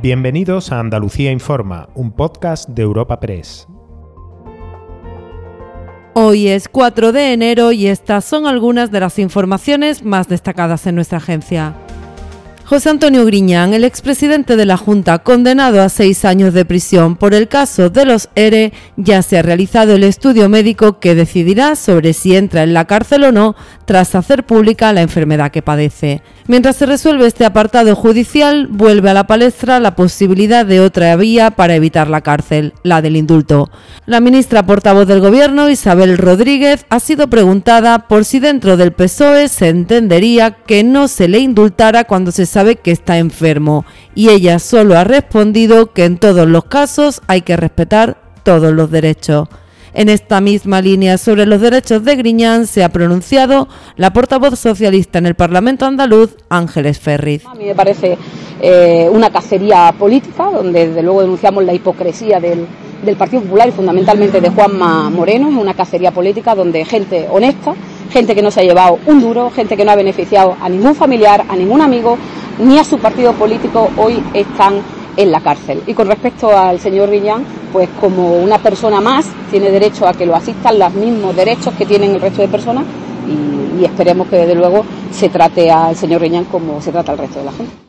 Bienvenidos a Andalucía Informa, un podcast de Europa Press. Hoy es 4 de enero y estas son algunas de las informaciones más destacadas en nuestra agencia. José Antonio Griñán, el expresidente de la Junta, condenado a seis años de prisión por el caso de los ERE, ya se ha realizado el estudio médico que decidirá sobre si entra en la cárcel o no tras hacer pública la enfermedad que padece. Mientras se resuelve este apartado judicial, vuelve a la palestra la posibilidad de otra vía para evitar la cárcel, la del indulto. La ministra portavoz del Gobierno, Isabel Rodríguez, ha sido preguntada por si dentro del PSOE se entendería que no se le indultara cuando se sabe que está enfermo, y ella solo ha respondido que en todos los casos hay que respetar todos los derechos. En esta misma línea sobre los derechos de Griñán se ha pronunciado la portavoz socialista en el Parlamento andaluz, Ángeles Ferriz. A mí me parece eh, una cacería política, donde desde luego denunciamos la hipocresía del, del Partido Popular y fundamentalmente de Juanma Moreno, una cacería política donde gente honesta, gente que no se ha llevado un duro, gente que no ha beneficiado a ningún familiar, a ningún amigo, ni a su partido político, hoy están en la cárcel. Y con respecto al señor Riñán, pues como una persona más, tiene derecho a que lo asistan los mismos derechos que tienen el resto de personas y, y esperemos que desde luego se trate al señor Riñán como se trata al resto de la gente.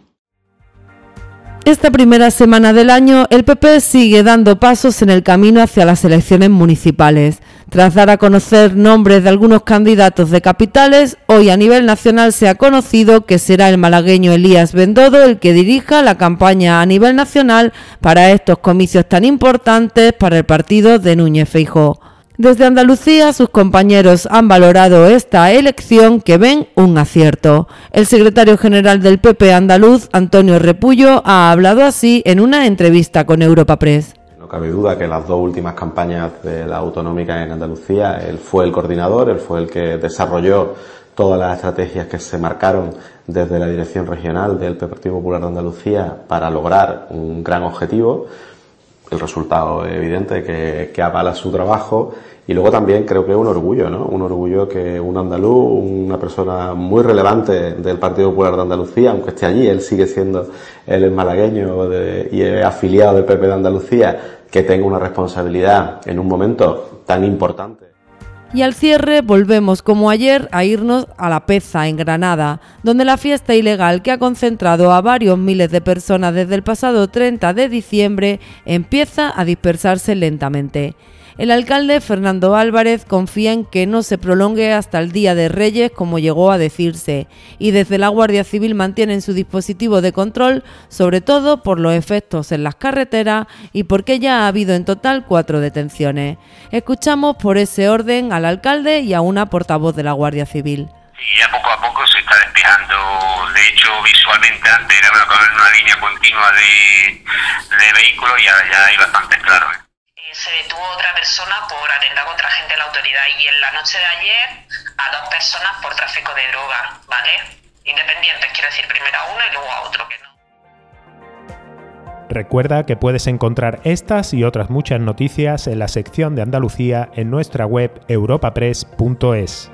Esta primera semana del año, el PP sigue dando pasos en el camino hacia las elecciones municipales. Tras dar a conocer nombres de algunos candidatos de capitales, hoy a nivel nacional se ha conocido que será el malagueño Elías Bendodo el que dirija la campaña a nivel nacional para estos comicios tan importantes para el partido de Núñez Feijóo. Desde Andalucía, sus compañeros han valorado esta elección que ven un acierto. El secretario general del PP andaluz, Antonio Repullo, ha hablado así en una entrevista con Europa Press. No cabe duda que las dos últimas campañas de la autonómica en Andalucía, él fue el coordinador, él fue el que desarrolló todas las estrategias que se marcaron desde la dirección regional del Partido Popular de Andalucía para lograr un gran objetivo el resultado evidente que, que, avala su trabajo y luego también creo que es un orgullo, ¿no? Un orgullo que un andaluz, una persona muy relevante del Partido Popular de Andalucía, aunque esté allí, él sigue siendo el malagueño de, y es afiliado del PP de Andalucía, que tenga una responsabilidad en un momento tan importante. Y al cierre volvemos como ayer a irnos a La Peza, en Granada, donde la fiesta ilegal que ha concentrado a varios miles de personas desde el pasado 30 de diciembre empieza a dispersarse lentamente. El alcalde Fernando Álvarez confía en que no se prolongue hasta el Día de Reyes como llegó a decirse y desde la Guardia Civil mantienen su dispositivo de control, sobre todo por los efectos en las carreteras y porque ya ha habido en total cuatro detenciones. Escuchamos por ese orden al alcalde y a una portavoz de la Guardia Civil. Y ya poco a poco se está despejando. De hecho, visualmente antes era una, línea continua de, de vehículos y ahora ya hay bastante claro. Se detuvo otra persona por atentar contra gente de la autoridad y en la noche de ayer a dos personas por tráfico de drogas, ¿vale? Independientes, quiero decir, primero a uno y luego a otro que no. Recuerda que puedes encontrar estas y otras muchas noticias en la sección de Andalucía en nuestra web europapress.es.